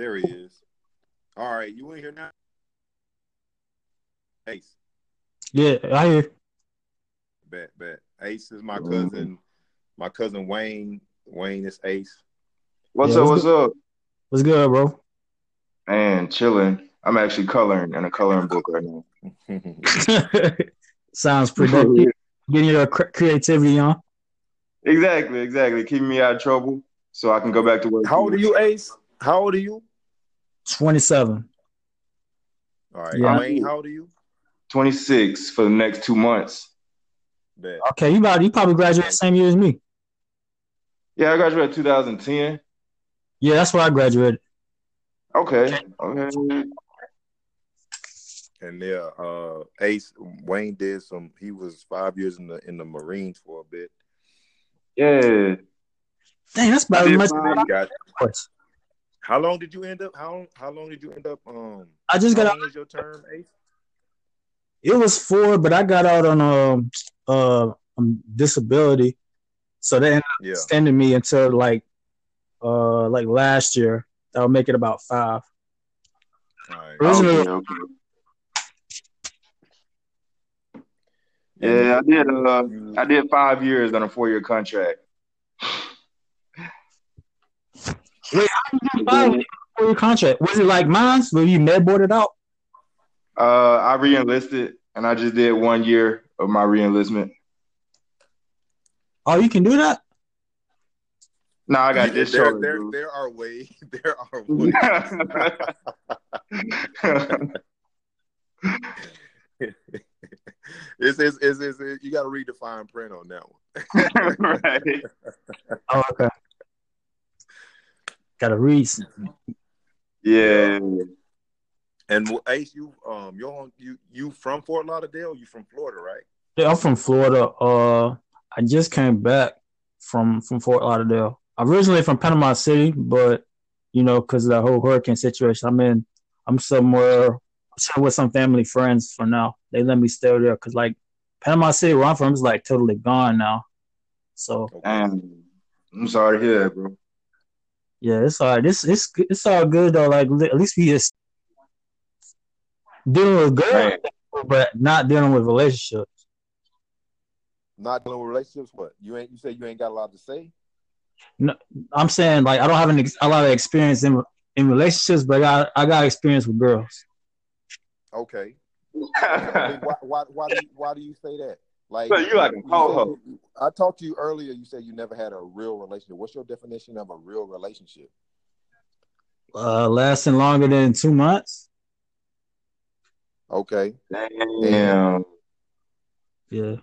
There he is. All right, you in here now? Ace. Yeah, I hear. Bet, bet. Ace is my cousin. My cousin Wayne. Wayne is Ace. What's Yeah, up? what's What's up? What's good, bro? Man, chilling. I'm actually coloring in a coloring book right now. Sounds productive. Getting your creativity on. exactly, exactly. Keeping me out of trouble so I can go back to work. How old are you, Ace? How old are you? 27. All right, Yeah. Wayne. How old are you? 26 for the next two months. Bet. Okay, you about you probably graduated the same year as me. Yeah, I graduated 2010. Yeah, that's where I graduated. Okay. Okay. And yeah, uh, Ace Wayne did some. He was five years in the in the Marines for a bit. Yeah. Dang, that's about as much fine. got. I was. How long did you end up? How how long did you end up? Um, I just got out. long is your term, Ace? It was four, but I got out on um uh um, disability, so they ended up Yeah. extending me until like uh like last year. That'll make it about five. All right. Originally, Okay, okay. Yeah, I did. Uh, I did five years on a four-year contract. Five for your contract. Was it like mine? Were you med boarded out? Uh, I re-enlisted, and I just did one year of my re-enlistment. Oh, you can do that. No, I got there, discharged. there, dude. there are ways. There are ways. it's, it's, it's, it's, it's- you got to read the fine print on that one. right. Oh, okay. Got a reason. Yeah. And Ace, you um, you're on, you you from Fort Lauderdale? You from Florida, right? Yeah, I'm from Florida. Uh, I just came back from from Fort Lauderdale. Originally from Panama City, but you know, because of the whole hurricane situation, I'm in. I'm somewhere. I'm with some family friends for now. They let me stay there because, like, Panama City, where I'm from, is like totally gone now. So Damn. I'm sorry to hear that, bro. Yeah, it's all right. It's it's it's all good though. Like at least we just dealing with girls, Man. but not dealing with relationships. Not dealing with relationships. What you ain't? You say you ain't got a lot to say. No, I'm saying like I don't have an ex- a lot of experience in in relationships, but I got I got experience with girls. Okay. Why, why, why, do you, why do you say that? Like, So you like a you ho-ho. I talked to you earlier. You said you never had a real relationship. What's your definition of a real relationship? Uh, lasting longer than two months. Okay. Damn. Yeah,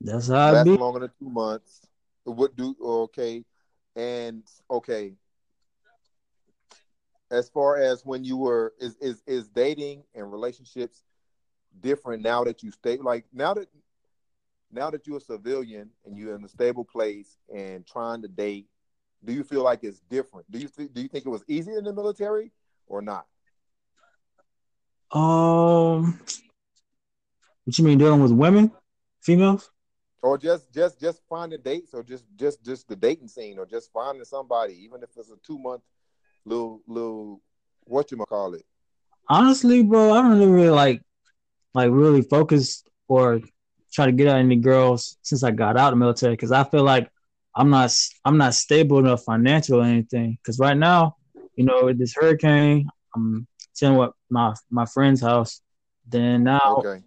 that's how it That's be. longer than two months. What do okay? And okay. As far as when you were is is is dating and relationships different now that you stay like now that now that you're a civilian and you're in a stable place and trying to date, do you feel like it's different? Do you th- do you think it was easier in the military or not? Um, what you mean dealing with women, females? Or just just just finding dates or just just just the dating scene or just finding somebody, even if it's a two month little little what you call it. Honestly, bro, I don't really like like really focus or try to get at any girls since I got out of the military because I feel like I'm not I'm not stable enough financial or anything. Because right now, you know, with this hurricane, I'm chilling with my my friend's house. Then now Okay.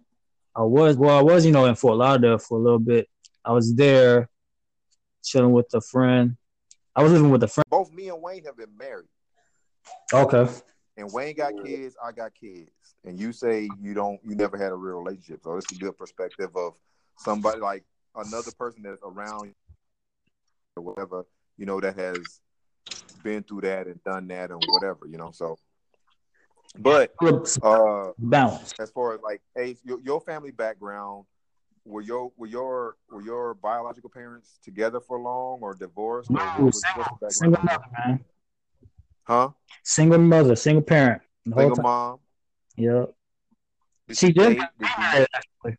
I was well, I was you know in Fort Lauderdale for a little bit. I was there chilling with a friend. I was living with a friend. Both me and Wayne have been married. Okay. And Wayne got kids, I got kids. And you say you don't you never had a real relationship. So it's a good perspective of somebody like another person that's around or whatever, you know, that has been through that and done that and whatever, you know. So but uh Balance. as far as like Ace, your, your family background, were your were your were your biological parents together for long or divorced? No, the single, single mother, man. Huh? Single mother, single parent. Single time. mom. Yep. Did She you just date? got Did you- remarried, actually.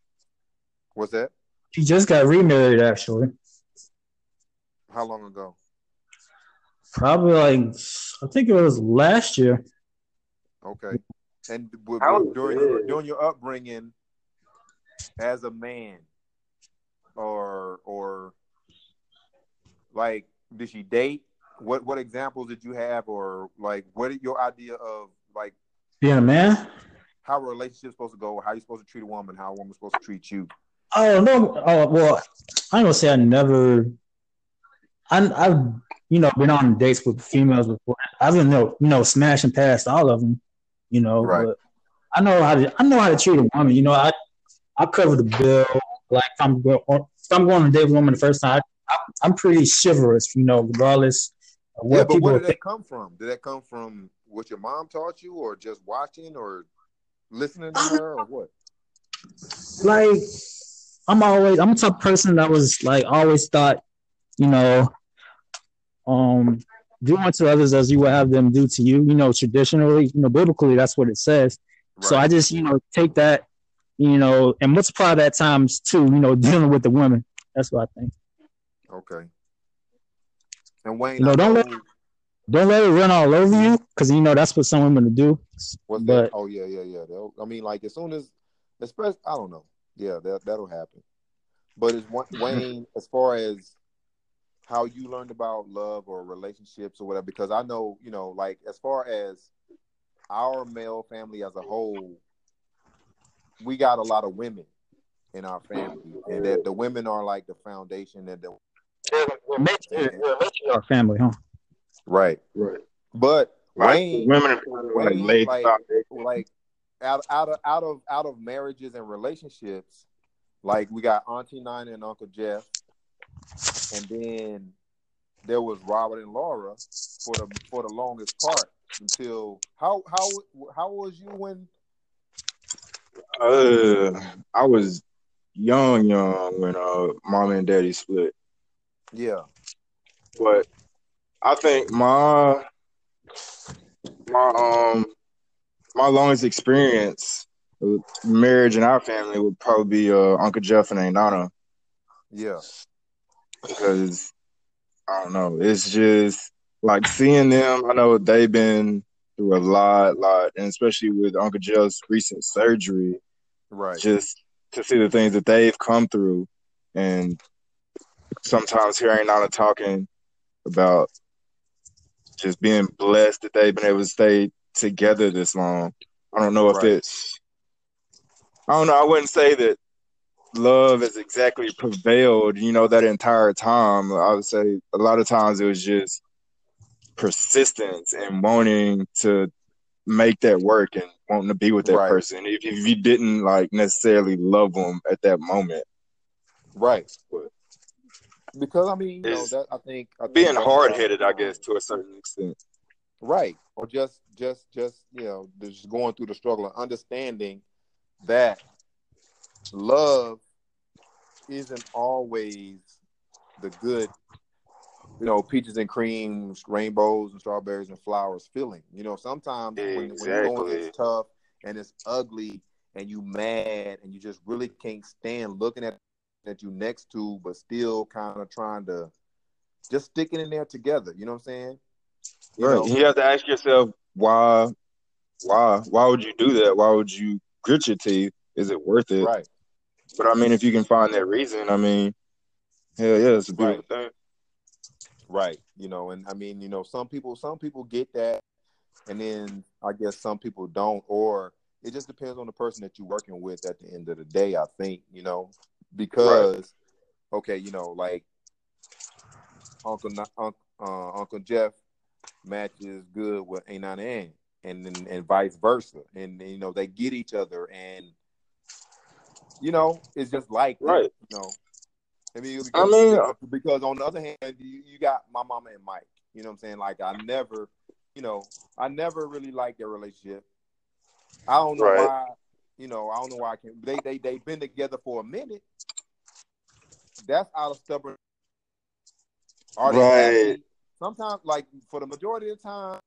What's that? She just got remarried actually. How long ago? Probably like I think it was last year. Okay. And with, How with- during good. your, during your upbringing as a man, or or like, did she date? What what examples did you have, or like, what is your idea of like Being a man? How a relationship's supposed to go, how you supposed to treat a woman, how a woman's supposed to treat you? Oh no! Oh well, I gonna say I never. I I've you know been on dates with females before. I've been know you know smashing past all of them, you know. Right. But I know how to I know how to treat a woman. You know, I I cover the bill. Like if I'm going if I'm going on a date with a woman the first time, I, I'm pretty chivalrous. You know, regardless of what yeah, but people where did think. that come from? Did that come from what your mom taught you, or just watching, or listening to her, or what? like I'm always I'm the type of person that was like always thought, you know, um do unto others as you would have them do to you, you know, traditionally, you know, biblically that's what it says. So I just, you know, take that, you know, and multiply that times two, you know, dealing with the women. That's what I think. okay. And Wayne, You know, don't let- Don't let it run all over you, because you know that's what some women will do. What's But- that? Oh yeah, yeah, yeah. They'll, I mean, like as soon as, especially, I don't know. Yeah, that that'll happen. But is Wa- Wayne as far as how you learned about love or relationships or whatever? Because I know, you know, like as far as our male family as a whole, we got a lot of women in our family, and that the women are like the foundation and the We're making, we're making our family, huh? Right. Right. But Like, Wayne, women are kind of like Wayne, like, like out out of out of out of marriages and relationships, like we got Auntie Nina and Uncle Jeff, and then there was Robert and Laura for the for the longest part until how how how was you when Uh, I was young, young when uh mom and daddy split. yeah But I think my my um my longest experience with marriage in our family would probably be uh Uncle Jeff and Aunt Nana yeah because I don't know, it's just like seeing them. I know they've been through a lot, lot, and especially with Uncle Jeff's recent surgery. right just to see the things that they've come through and sometimes hearing Nana talking about just being blessed that they've been able to stay together this long. I don't know if Right. it's I don't know, I wouldn't say that love has exactly prevailed, you know, that entire time. I would say a lot of times it was just persistence and wanting to make that work and wanting to be with that Right. person. If, if you didn't like necessarily love them at that moment, right But- because I mean you know that I think I think being hard headed, I guess, to a certain extent. right or just just just you know just going through the struggle and understanding that love isn't always the good you know peaches and creams rainbows and strawberries and flowers feeling you know sometimes when, when you're going Exactly. it's tough and it's ugly and you mad and you just really can't stand looking at that you next to but still kind of trying to just sticking in there together you know what i'm saying You right. know? You have to ask yourself why, why, why would you do that? Why would you grit your teeth? Is it worth it? right But I mean, if you can find that reason, I mean, hell yeah, it's a beautiful thing. Right. You know, and I mean, you know, some people some people get that and then I guess some people don't or it just depends on the person that you're working with at the end of the day, I think, you know, because okay, you know, like Uncle Na- uh, Uncle Jeff matches good with A Nine N and and vice versa. And you know, they get each other and you know, it's just like that, Right. you know. I mean, because, I mean, uh, because on the other hand, you, you got my mama and Mike. You know what I'm saying? Like I never, you know, I never really liked their relationship. I don't know Right. why. You know, I don't know why I can. They they they've been together for a minute. That's out of stubborn. Are Right. happy? Sometimes, like for the majority of the time,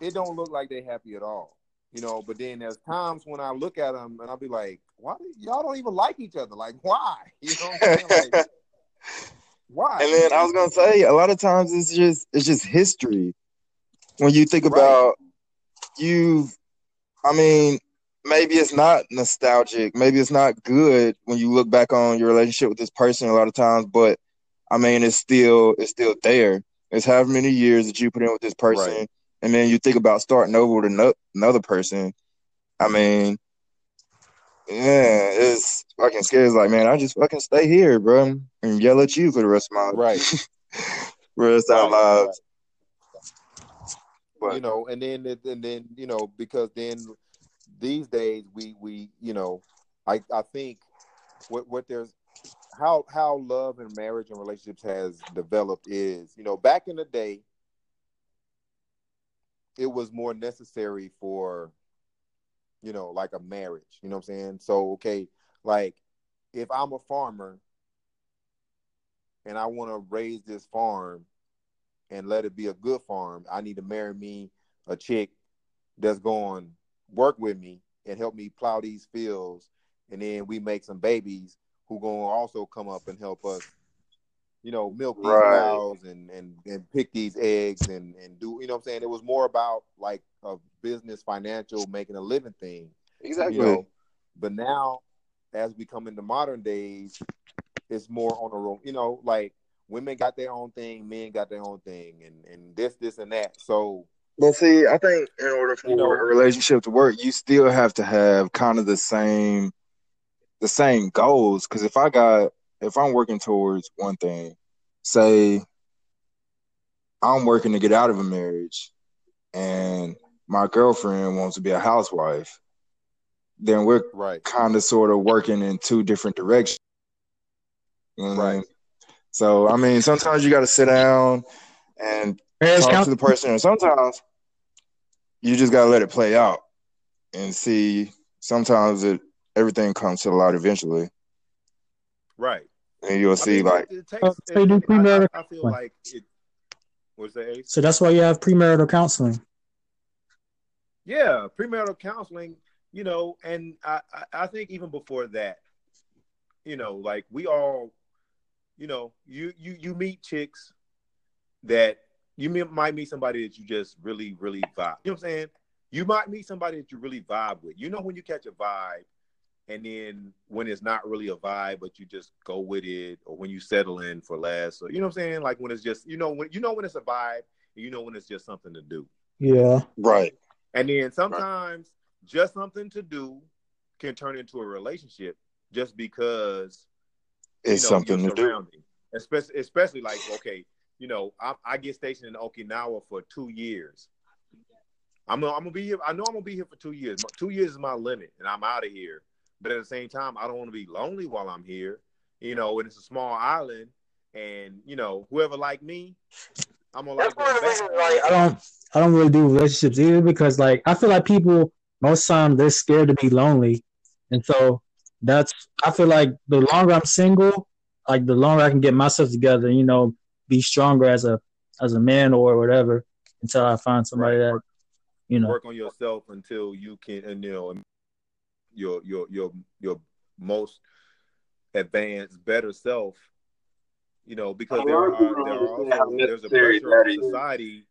it don't look like they're happy at all. You know, but then there's times when I look at them and I'll be like, "Why y'all don't even like each other? Like, why?" You know what I'm saying? Like, Why? And then I was gonna say, a lot of times it's just it's just history. When you think Right. about you, I mean, maybe it's not nostalgic, maybe it's not good when you look back on your relationship with this person a lot of times, but I mean, it's still it's still there. It's however many years that you put in with this person, Right. and then you think about starting over with ano- another person. I mean, yeah, it's fucking scary. It's like, man, I just fucking stay here, bro, and yell at you for the rest of my right. rest of our Right, lives. But you know, and then and then you know because then these days we we you know I I think what what there's how how love and marriage and relationships has developed is you know back in the day it was more necessary for you know like a marriage you know what I'm saying? So okay like if I'm a farmer and I want to raise this farm and let it be a good farm, I need to marry me a chick that's going work with me and help me plow these fields, and then we make some babies who going to also come up and help us, you know, milk these Right. cows and and and pick these eggs and and do you know what I'm saying? It was more about like a business, financial, making a living thing exactly. you know. But now, as we come into modern days, it's more on a room. You know, like women got their own thing, men got their own thing, and and this, this, and that. So But see, I think in order for You know- a relationship to work, you still have to have kind of the same the same goals. Because if I got if I'm working towards one thing, say I'm working to get out of a marriage, and my girlfriend wants to be a housewife, then we're right, kind of sort of working in two different directions. You know what I mean? So I mean, sometimes you got to sit down and talk count- to the person, and sometimes you just gotta let it play out and see. Sometimes it everything comes to the light eventually, right. and you'll I see mean, like it, it takes. Uh, oh, so do it- I, premarital I, I feel like it. What's that? Ace? So that's why you have premarital counseling. Yeah, premarital counseling. You know, and I, I I think even before that, you know, like we all, you know, you you you meet chicks that you may- might meet somebody that you just really really vibe. You know what I'm saying? You might meet somebody that you really vibe with. You know when you catch a vibe, and then when it's not really a vibe, but you just go with it, or when you settle in for less, or you know what I'm saying? Like when it's just you know when you know when it's a vibe, and you know when it's just something to do. Yeah. right, And then sometimes just something to do can turn into a relationship just because it's you know, something your to do. Especially, especially like okay, you know, I, I get stationed in Okinawa for two years. I'm gonna, I'm gonna be here. I know I'm gonna be here for two years. Two years is my limit, and I'm out of here. But at the same time, I don't want to be lonely while I'm here. You know, and it's a small island, and you know, whoever like me, I'm gonna like That's one of the reasons why I don't I don't really do relationships either because like I feel like people most time they're scared to be lonely. And so that's I feel like the longer I'm single, like the longer I can get myself together, you know, be stronger as a as a man or whatever until I find somebody Right. that you know work on yourself until you can and you know your your your your most advanced better self you know because there are there are also there's a pressure on society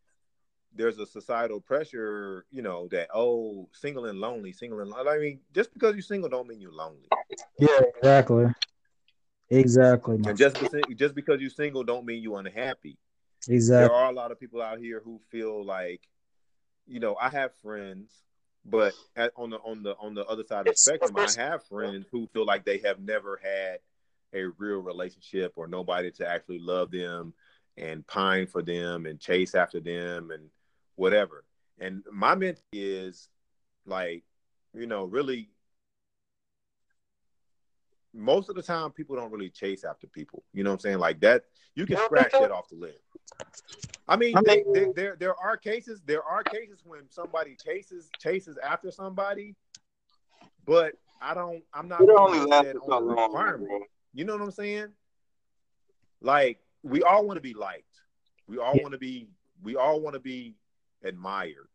there's a societal pressure you know that oh single and lonely single and lonely. i mean just because you're single don't mean you're lonely Yeah, exactly. Exactly. and just just because you're single don't mean you're unhappy Exactly. there are a lot of people out here who feel like you know i have friends but at, on the on the on the other side of the spectrum i have friends who feel like they have never had a real relationship or nobody to actually love them and pine for them and chase after them and whatever and my mentality is like you know really most of the time people don't really chase after people you know what i'm saying like that you can scratch that off the list I mean, they, they, there there are cases there are cases when somebody chases chases after somebody, but I don't. I'm not It only put that so on the long, You know what I'm saying? Like we all want to be liked. We all Yeah. want to be. We all want to be admired.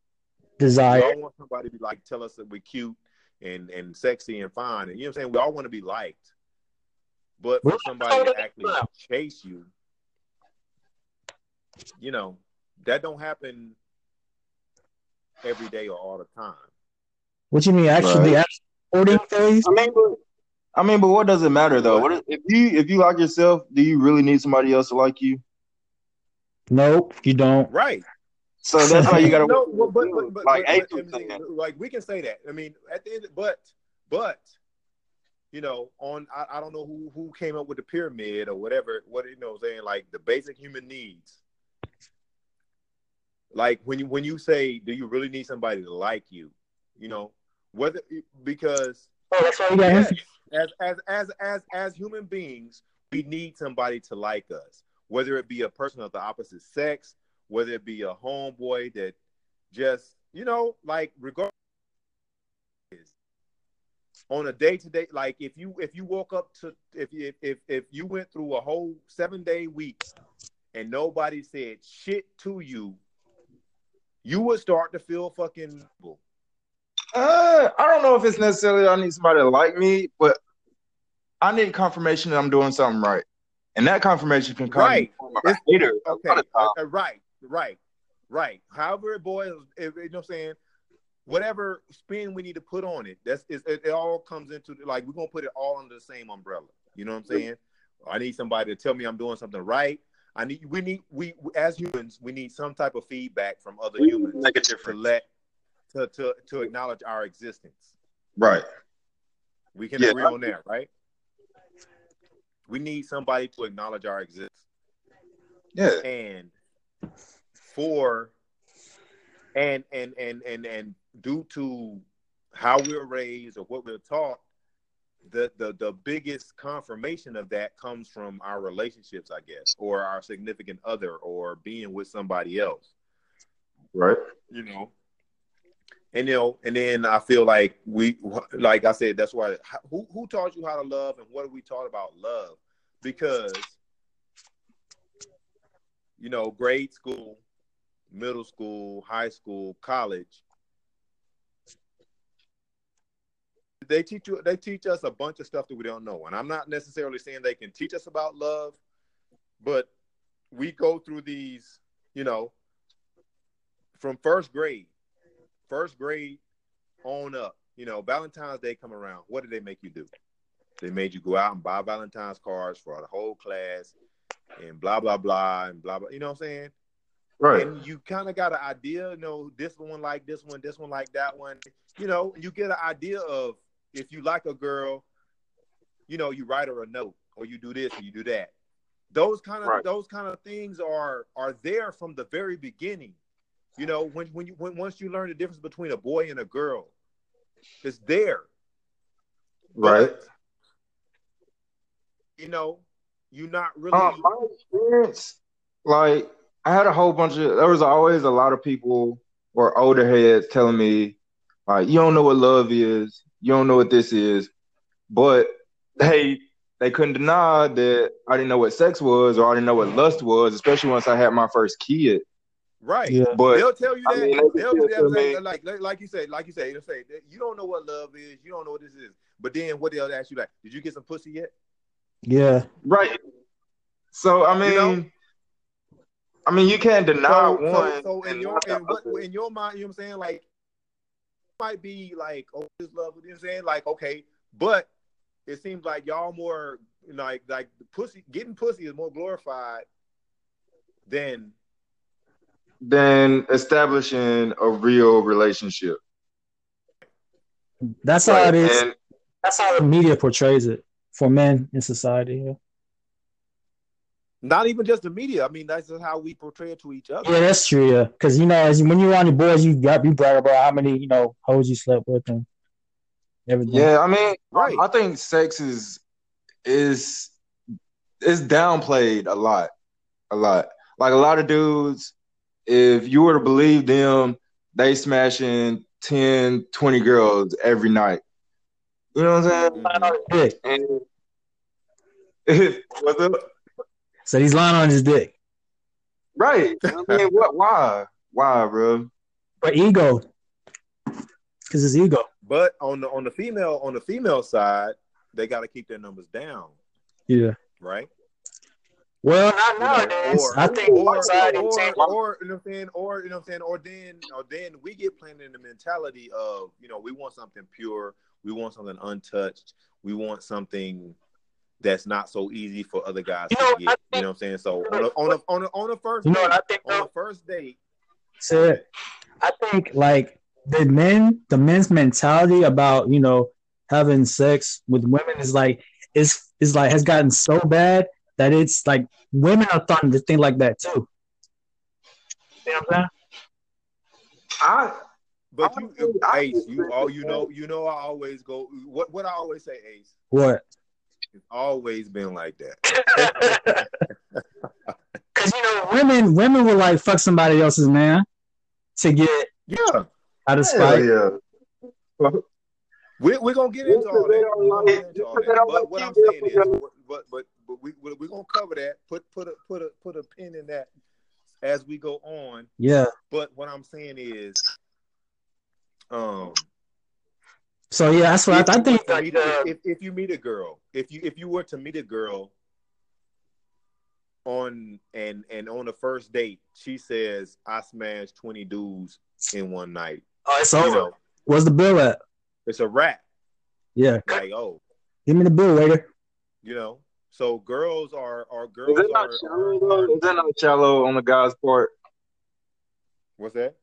We Desire. all want somebody to be like tell us that we're cute and and sexy and fine. And you know what I'm saying? We all want to be liked. But for somebody to actually chase you, you know, that don't happen every day or all the time. What you mean? Actually, Right. actually courting phase? I mean, but, I mean, but what does it matter though? What if you if you like yourself? Do you really need somebody else to like you? Nope, you don't. Right. So that's how you got to no, but, but, but, but, like but, but, I mean, like we can say that. I mean, at the end, but but you know, on I, I don't know who who came up with the pyramid or whatever. What you know, i'm saying like the basic human needs. Like when you when you say, do you really need somebody to like you? You know, whether because Oh, that's why you got yes, him. as as as as as human beings, we need somebody to like us. Whether it be a person of the opposite sex, whether it be a homeboy that just you know, like regardless on a day to day, like if you if you woke up to if you if if you went through a whole seven day week and nobody said shit to you, you would start to feel fucking. Uh, I don't know if it's necessarily I need somebody to like me, but I need confirmation that I'm doing something right, and that confirmation can come Right. from a It's- hater. a Okay, lot of times. uh, right, right, right. However it boils, if, you know what I'm saying? Whatever spin we need to put on it, that's it, it, all comes into like we're gonna put it all under the same umbrella. You know what I'm saying? I need somebody to tell me I'm doing something right. I need we need we as humans we need some type of feedback from other humans make a to let to to to acknowledge our existence. Right. We can Yeah. agree on that, right? We need somebody to acknowledge our existence. Yeah. and for and and and and and due to how we're raised or what we're taught the the the biggest confirmation of that comes from our relationships i guess or our significant other or being with somebody else. Right. you know? And you know and then i feel like we like i said that's why who who taught you how to love and what are we taught about love? Because you know grade school middle school high school college they teach you they teach us a bunch of stuff that we don't know. And i'm not necessarily saying they can teach us about love but we go through these you know from first grade first grade on up you know valentine's day come around what did they make you do? They made you go out and buy valentine's cards for the whole class and blah blah blah and blah blah you know what i'm saying Right. and you kind of got an idea, you know, this one like this one, this one like that one. You know, you get an idea of if you like a girl, you know, you write her a note or you do this or you do that. Those kind of Right. those kind of things are are there from the very beginning. You know, when when you when once you learn the difference between a boy and a girl, it's there. Right. But, you know, you're not really Um, my experience, like I had a whole bunch of. There was always a lot of people or older heads telling me, like, you don't know what love is, you don't know what this is, but they they couldn't deny that I didn't know what sex was or I didn't know what lust was, especially once I had my first kid. right. Yeah. But they'll tell you I that. mean, they they'll, they'll tell say, me- like, like like you said, like you say, they'll say that you don't know what love is, you don't know what this is. But then what they'll ask you like, did you get some pussy yet? Yeah. right. So I mean, You know? I mean, you can't deny So, one. so, so in your in what in your mind, you know what I'm saying? Like might be like, oh, this love, you know what I'm saying? Like, okay, but it seems like y'all more like like the pussy getting pussy is more glorified than than establishing a real relationship. That's how it is. And That's how the media portrays it for men in society. Yeah, not even just the media. I mean, that's just how we portray it to each other. yeah that's true. Yeah, because you know, as when you're around your boys, you got you brag about how many you know hoes you slept with and everything. yeah, I mean, Right. I think sex is is is downplayed a lot, a lot. Like a lot of dudes, if you were to believe them, they smashing 10, 20 girls every night. You know what I'm. Dick. saying? And what's up? So he's lying on his dick Right. I mean, what? Why? Why, bro? for ego, because his ego. But on the on the female on the female side, they got to keep their numbers down, Yeah, right? Well, not know, nowadays. or I think or society or, changed. or you know what I'm saying, or you know what I'm saying, or then or then we get planted in the mentality of you know we want something pure, we want something untouched, we want something that's not so easy for other guys You know, to get. I you know what I'm saying? So on a on a on a, on a first You know date, what I think on though? the first date, said I think like the men the men's mentality about you know having sex with women is like is is like has gotten so bad that it's like women are starting to think like that too. You know what I'm saying? I but I you I Ace, you all you know you know I always go what what I always say Ace. What? It's always been like that. Because you know women women will like fuck somebody else's man to get Yeah. out of spite. yeah. We, we're gonna get into all that. We're gonna get into all that. But what I'm saying is, but but but we we're gonna cover that. Put put a put a put a pin in that as we go on. Yeah. But what I'm saying is, um, So yeah, that's what if I, I think. Like, meet uh, a- if if you meet a girl, if you if you were to meet a girl on and and on the first date, she says, "I smashed 20 dudes in one night." oh, it's You over. know, Where's the bill at? it's a wrap. Yeah, Like, oh, give me the bill, waiter. you know. So girls are are girls Is it not are, shallow are, are Is that not shallow on the guy's part? what's that?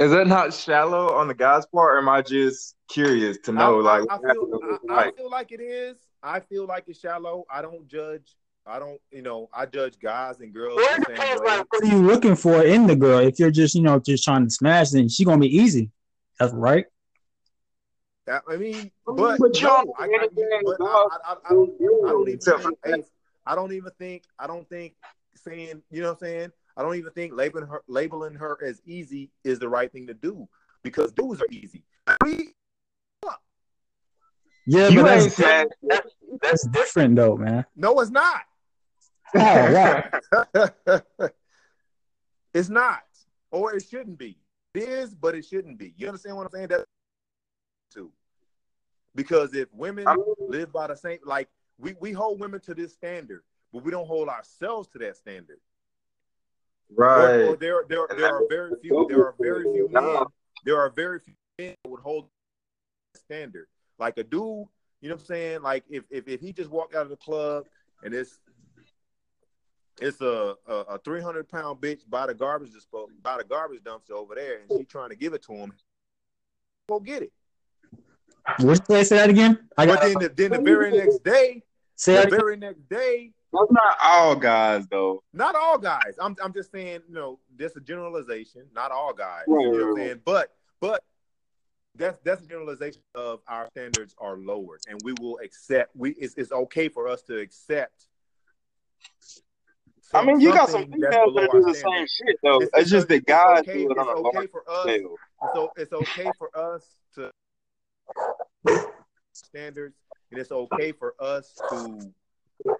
Is that not shallow on the guy's part, or am I just curious to know? I, like, I, I feel happened I, I like, feel like it is. I feel like it's shallow. I don't judge. I don't, you know, I judge guys and girls Well, the same depends way. like what are you looking for in the girl. If you're just you know just trying to smash, then she gonna be easy. That's right. I I mean, but, but no, I, I, I, I, I, I don't. I don't even think, I don't even think, I don't think saying, you know what I'm saying? I don't even think labeling her, labeling her as easy is the right thing to do because dudes are easy. We, Yeah, You but ain't that's, smashed. that's that's different though, man. no, it's not. Oh, wow. it's not, or it shouldn't be. It is, but it shouldn't be. You understand what I'm saying? That too, because if women I mean, live by the same, like we we hold women to this standard, but we don't hold ourselves to that standard. Or, right. or there, there, there are very few. There are very few men. There are very few men that would hold standard. Like a dude, you know what I'm saying? Like if if, if he just walked out of the club and it's it's a a, a 300 pound bitch by the garbage disposal, by the garbage dumpster over there, and she trying to give it to him, go get it. What did I say that again? I But got then the, then the very next day, say the that again. very next day, That's not all guys, though. not all guys. I'm I'm just saying, you know, that's a generalization. Not all guys. Right, you know what I'm saying? But but that's that's a generalization of our standards are lowered, and we will accept. We it's, it's okay for us to accept. I mean, you got some females that do the same shit, though. It's- It's, just that guys okay, do it on a okay for us. scale. So it's okay for us to standards, and it's okay for us to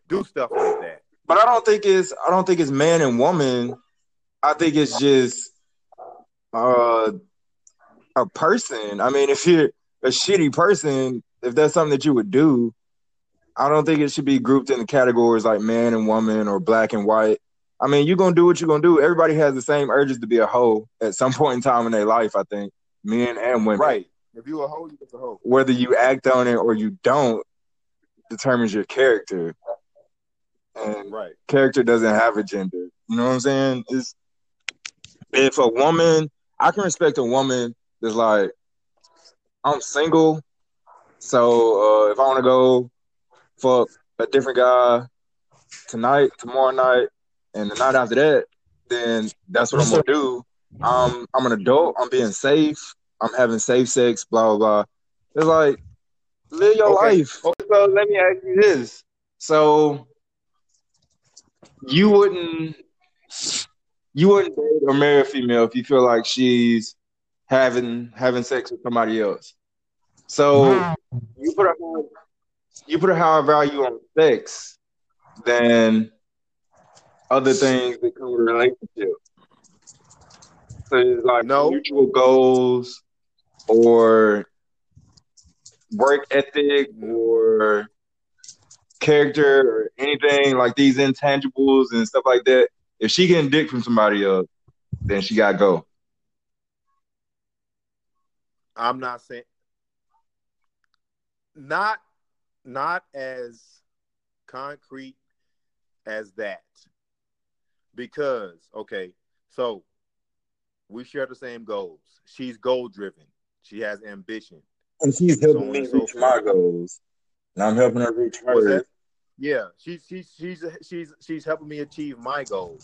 do stuff like that. But I don't think it's I don't think it's man and woman. I think it's just uh a person. I mean, if you're a shitty person, if that's something that you would do, I don't think it should be grouped into categories like man and woman or black and white. I mean, you're gonna do what you're gonna do. Everybody has the same urges to be a hoe at some point in time in their life, I think. Men and women. Right. If you a hoe, you just a hoe. Whether you act on it or you don't determines your character. And Right. character doesn't have a gender. You know what I'm saying? It's if a woman, I can respect a woman that's like, I'm single, so uh, if I want to go fuck a different guy tonight, tomorrow night, and the night after that, then that's what I'm gonna do. Um, I'm an adult. I'm being safe. I'm having safe sex. Blah blah blah. It's like live your Okay. life. So let me ask you this: so you wouldn't you wouldn't date or marry a female if you feel like she's having having sex with somebody else. So you put a high, you put a higher value on sex than other things that come with a relationship. So it's like No. mutual goals or work ethic or character or anything like these intangibles and stuff like that. If she getting dick from somebody else, then she gotta go. I'm not saying not not as concrete as that. Because, okay, so we share the same goals. She's goal driven. She has ambition. And she's helping So me on and so my forth. goals. And I'm helping her reach hers. Yeah, she's she's she's she's she's helping me achieve my goals.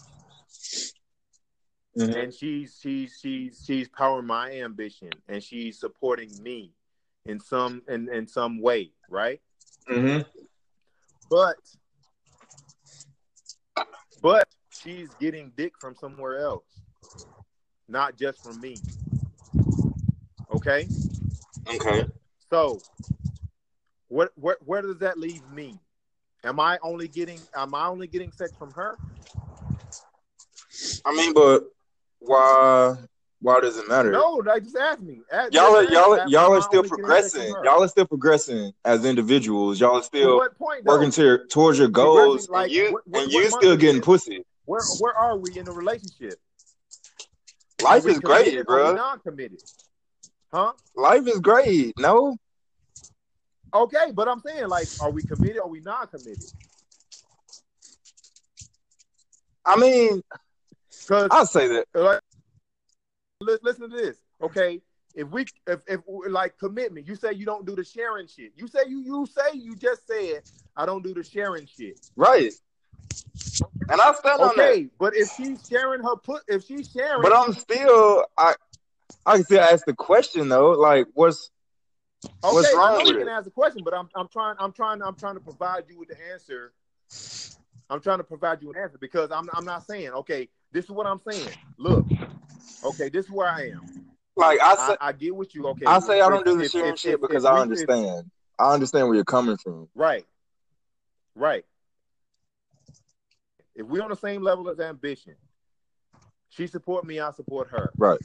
Mhm. and she's she's she's she's powering my ambition and she's supporting me in some in, in some way right Mhm. but but she's getting dick from somewhere else not just from me okay Okay. so what where, where does that leave me am i only getting am i only getting sex from her I mean, but why? Why does it matter? no like just ask me Ask- y'all are y'all are, y'all are still only getting sex from progressing. Y'all are still progressing as individuals. Y'all are still point working to, towards your goals, like, and you what- what- and you still getting pussy. Where where are we in the relationship? Life is great, committed or we bro. Non-committed, huh? Life is great. No, Okay, but I'm saying like, are we committed? Or are we non-committed? I mean, Because I'll say that. like, listen to this, okay? If we if if like commitment, you say you don't do the sharing shit. You say you you say you just said I don't do the sharing shit. Right. And I stand on that. Okay, but if she's sharing her put, if she's sharing, But I'm still I I can still ask the question though, like what's Okay, What's wrong with you can ask a question, but I'm I'm trying I'm trying I'm trying to provide you with the answer. I'm trying to provide you an answer because I'm I'm not saying okay. This is what I'm saying. Look, okay, this is where I am. like I say I, I get with you. Okay, I say I don't do the if- shit because if I we- if- understand. I understand where you're coming from. right, right. If we're on the same level as ambition, she support me, I support her. Right.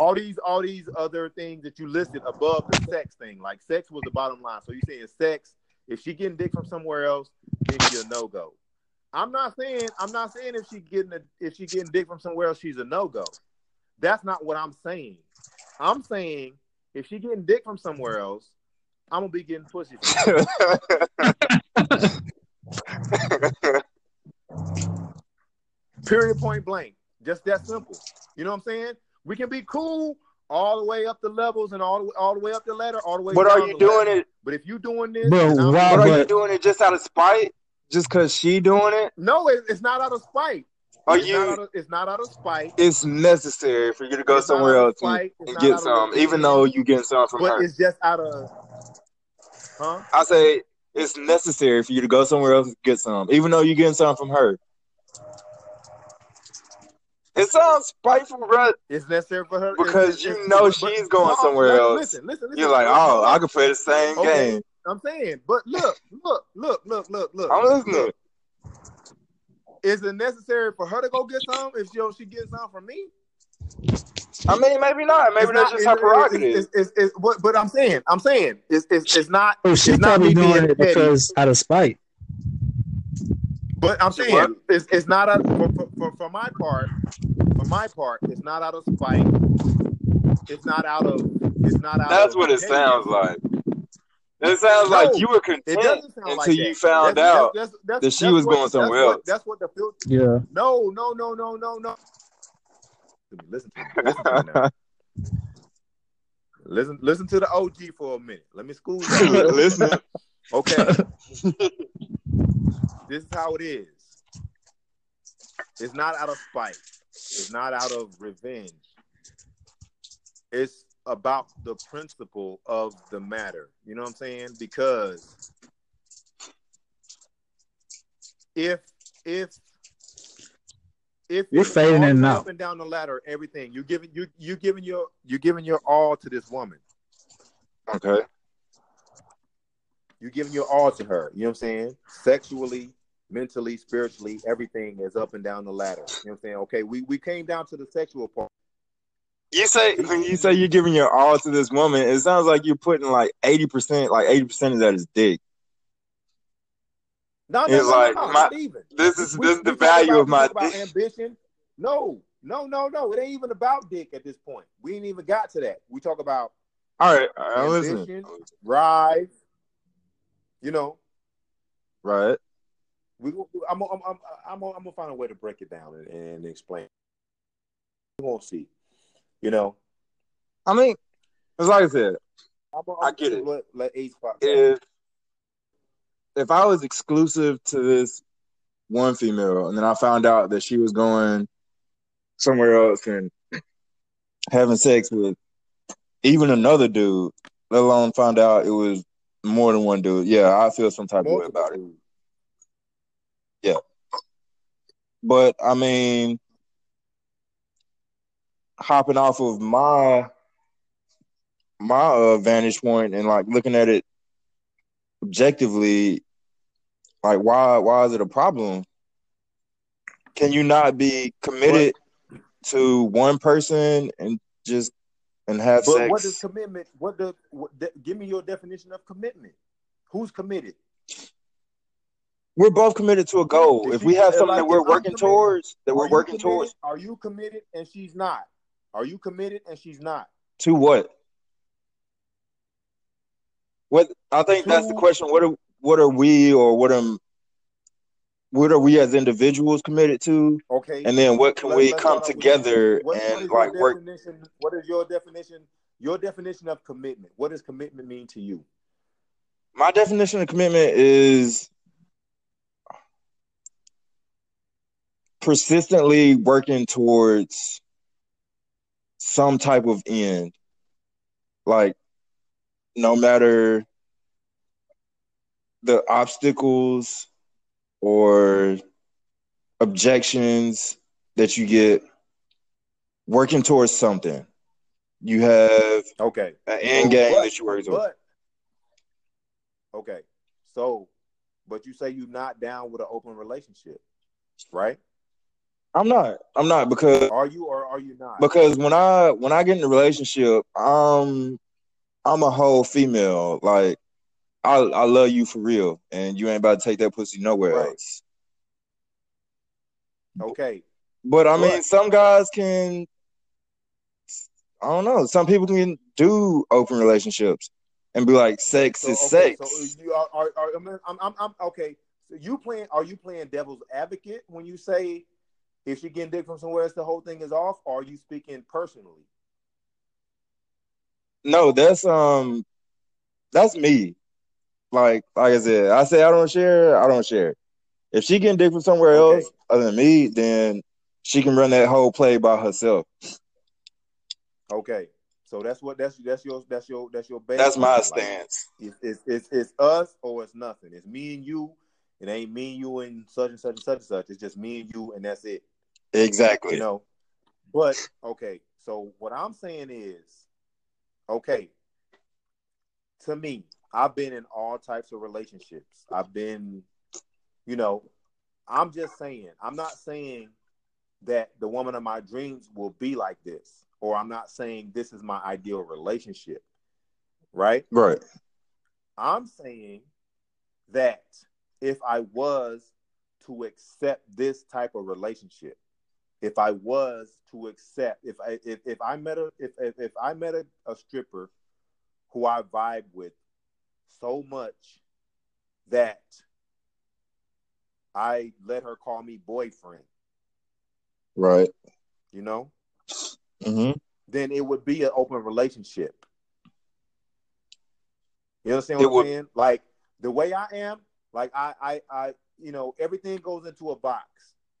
All these all these other things that you listed above the sex thing, like sex was the bottom line. So you saying sex, if she getting dick from somewhere else, then she a no go. I'm not saying I'm not saying if she getting a, if she getting dick from somewhere else, she's a no go. That's not what I'm saying. I'm saying if she getting dick from somewhere else, I'm gonna be getting pussy. From. Period. Point blank. Just that simple. You know what I'm saying? We can be cool all the way up the levels and all the all the way up the ladder, all the way. but are you the doing ladder. it But if you doing this, Bro, and I'm- why- but are you doing it just out of spite? Just cause she doing it? no, it, it's not out of spite. Are it's, you out of, it's not out of spite. it's necessary for you to go It's somewhere else and, spite. It's and get some, even though you getting some from but her. it's just out of, huh? I say it's necessary for you to go somewhere else and get some, even though you getting some from her. It sounds spiteful, bro. It's necessary for her Because it's- you it's- know but- she's going no, somewhere listen, else. Listen, listen, listen. You're like, oh, I could play the same Okay. game. I'm saying, but look, look, look, look, look, look. I'm listening. Look. Is it necessary for her to go get some if she she gets some from me? I mean, maybe not. Maybe It's that's not- just her it's- prerogative. It's, it's, it's, it's, but, but I'm saying, I'm saying, it's, it's, it's not. Oh, she's It's not probably being doing it petty. because out of spite. But I'm saying what? it's, it's not out for, for, for, for my part. For my part, it's not out of spite. It's not out of. It's not out. That's of what it sounds like. It sounds No, like you were content sound until like you found That's- out that's, that's, that she was what- going that's somewhere what- else. That's what the filter. Yeah. No, no, no, no, no, no. Listen to me. Listen to me now. Listen, listen to the OG for a minute. Let me school you. Listen, Okay. this is how it is. It's not out of spite. It's not out of revenge. It's about the principle of the matter. You know what I'm saying? Because if if if You're fading all the in and way up and down the ladder, everything you're giving you you giving your you're giving your all to this woman. okay. You're giving your all to her. You know what I'm saying? Sexually, mentally, spiritually, everything is up and down the ladder. You know what I'm saying? Okay, we, we came down to the sexual part. You say when you say you're giving your all to this woman, it sounds like you're putting like eighty percent, like eighty percent of that is dick. No, no, It's no, like no, my- not even. This is We- this is the value about- of my about ambition. No, no, no, no. It ain't even about dick at this point. We ain't even got to that. We talk about All right, uh, all right, I'm listening. Rise. You know, Right. We. I'm. I'm. I'm. I'm, I'm, gonna find a way to break it down and, and explain. We won't see. You know, I mean, it's like I said, I'm, I'm I get it. Let, let if if I was exclusive to this one female and then I found out that she was going somewhere else and having sex with even another dude, let alone find out it was more than one dude, yeah, I feel some type of way Multiple about it. dudes. But I mean, hopping off of my my uh, vantage point and like looking at it objectively, like why why is it a problem? Can you not be committed to one person and just and have But sex? what does commitment? What does? What, give me your definition of commitment. Who's committed? We're both committed to a goal. If we have something that we're working towards, that we're working towards, Are you committed and she's not? Are you committed and she's not? to what? What I think that's the question. What are what are we or what am what are we as individuals committed to? Okay. And then what can Let- we let's come start off with together. What- what and your like work? What is your definition? Your definition of commitment. What does commitment mean to you? My definition of commitment is persistently working towards some type of end. Like no matter the obstacles or objections that you get working towards something. You have Okay. an end game But- that you work towards. Okay, so but you say you're not down with an open relationship, right? I'm not. I'm not because Are you or are you not? because when I when I get in a relationship, I'm I'm a whole female. Like I I love you for real, and you ain't about to take that pussy nowhere Right. else. okay, But I mean, But- some guys can. I don't know. Some people can do open relationships and be like, "Sex so is okay, sex." so you are, are, are I'm, I'm, I'm, I'm okay. So you playing? Are you playing devil's advocate when you say if she getting dick from somewhere else, the whole thing is off? Or are you speaking personally? No, that's um, that's me. Like like I said, I say I don't share. I don't share. If she getting dick from somewhere Okay. else other than me, then she can run that whole play by herself. Okay, so that's what that's that's your that's your that's your base. That's my Like, stance. It's, it's it's it's us or it's nothing. It's me and you. It ain't me and you and such and such and such and such. It's just me and you and that's it. Exactly. You know. But okay, so what I'm saying is, okay. To me, I've been in all types of relationships. I've been, you know, I'm just saying. I'm not saying that the woman of my dreams will be like this, or I'm not saying this is my ideal relationship. Right? Right. I'm saying that if I was to accept this type of relationship, if I was to accept, if I if, if I met a if if, if I met a, a stripper who I vibe with so much that I let her call me boyfriend, Right. you know, hmm then it would be an open relationship. You understand It what I'm would- saying? Like the way I am, like I, I, I, you know, everything goes into a box.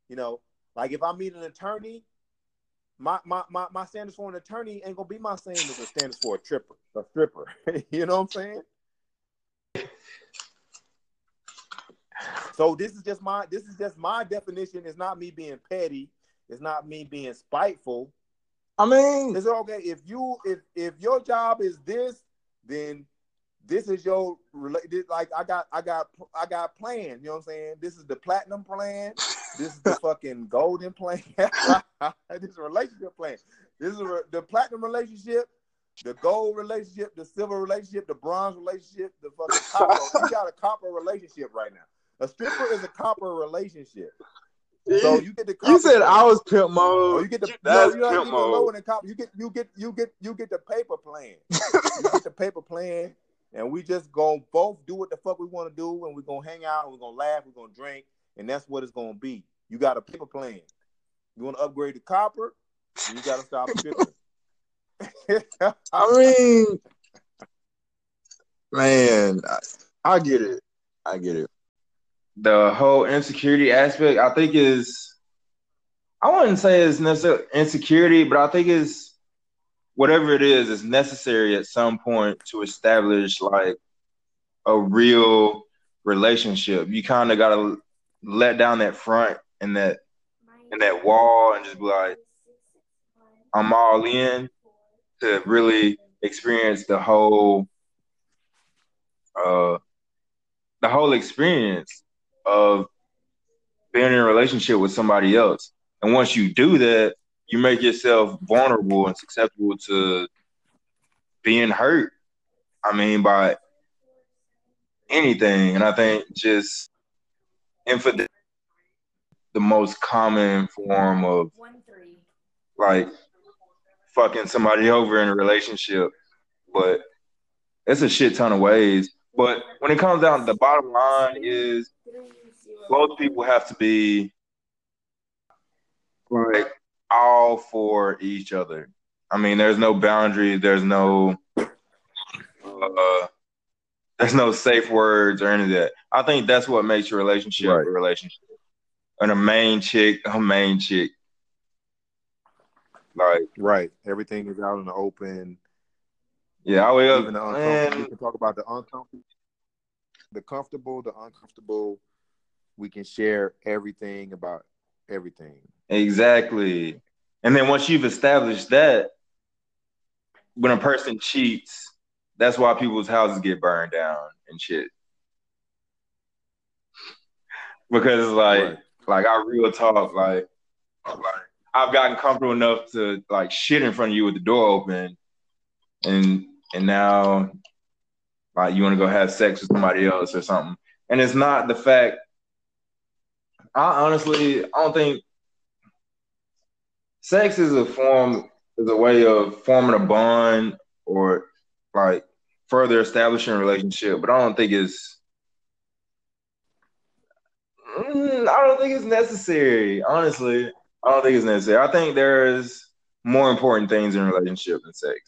You know, like if I meet an attorney, my my my, my standards for an attorney ain't gonna be my same as the standards for a tripper, a stripper. you know what I'm saying? So this is just my this is just my definition. It's not me being petty. It's not me being spiteful. I mean, Is it okay if you if if your job is this, then this is your related. Like I got I got I got plan. You know what I'm saying? This is the platinum plan. This is the fucking golden plan. this relationship plan. This is a, the platinum relationship, the gold relationship, the silver relationship, the bronze relationship, the fucking copper. you got a copper relationship right now. A stripper is a copper relationship. So you get the You said copper- I was pimp Oh, mode. you get the no, you know, pimp even lower mode. than copper. You get you get you get you get the paper plan. you get the paper plan, and we just gonna both do what the fuck we want to do, and we're gonna hang out, and we're gonna laugh, we're gonna drink, and that's what it's gonna be. You got a paper plan. You want to upgrade to copper, you got to stop stripping. I mean, man, I, I get it. I get it. The whole insecurity aspect, I think, is I wouldn't say it's necessarily insecurity, but I think it's whatever it is, is necessary at some point to establish like a real relationship. You kind of gotta let down that front and that and that wall and just be like, I'm all in to really experience the whole uh the whole experience of being in a relationship with somebody else. And once you do that, you make yourself vulnerable and susceptible to being hurt. I mean, by anything. And I think just infidelity, the most common form of like fucking somebody over in a relationship. But it's a shit ton of ways. But when it comes down, to the bottom line is both people have to be like all for each other. I mean, there's no boundary. There's no uh, there's no safe words or any of that. I think that's what makes your relationship Right. a relationship. And a main chick, a main chick. Like, right. Everything is out in the open. yeah, I wake Even the uncomfortable. We can talk about the uncomfortable, the comfortable, the uncomfortable. We can share everything about everything. Exactly. And then once you've established that, when a person cheats, that's why people's houses get burned down and shit. Because like, Right. like I real talk, like, like I've gotten comfortable enough to like shit in front of you with the door open, and and now like you want to go have sex with somebody else or something, and it's not the fact. I honestly, I don't think sex is a form is a way of forming a bond or like further establishing a relationship, but I don't think it's Mm, I don't think it's necessary. Honestly, I don't think it's necessary. I think there's more important things in relationship than sex.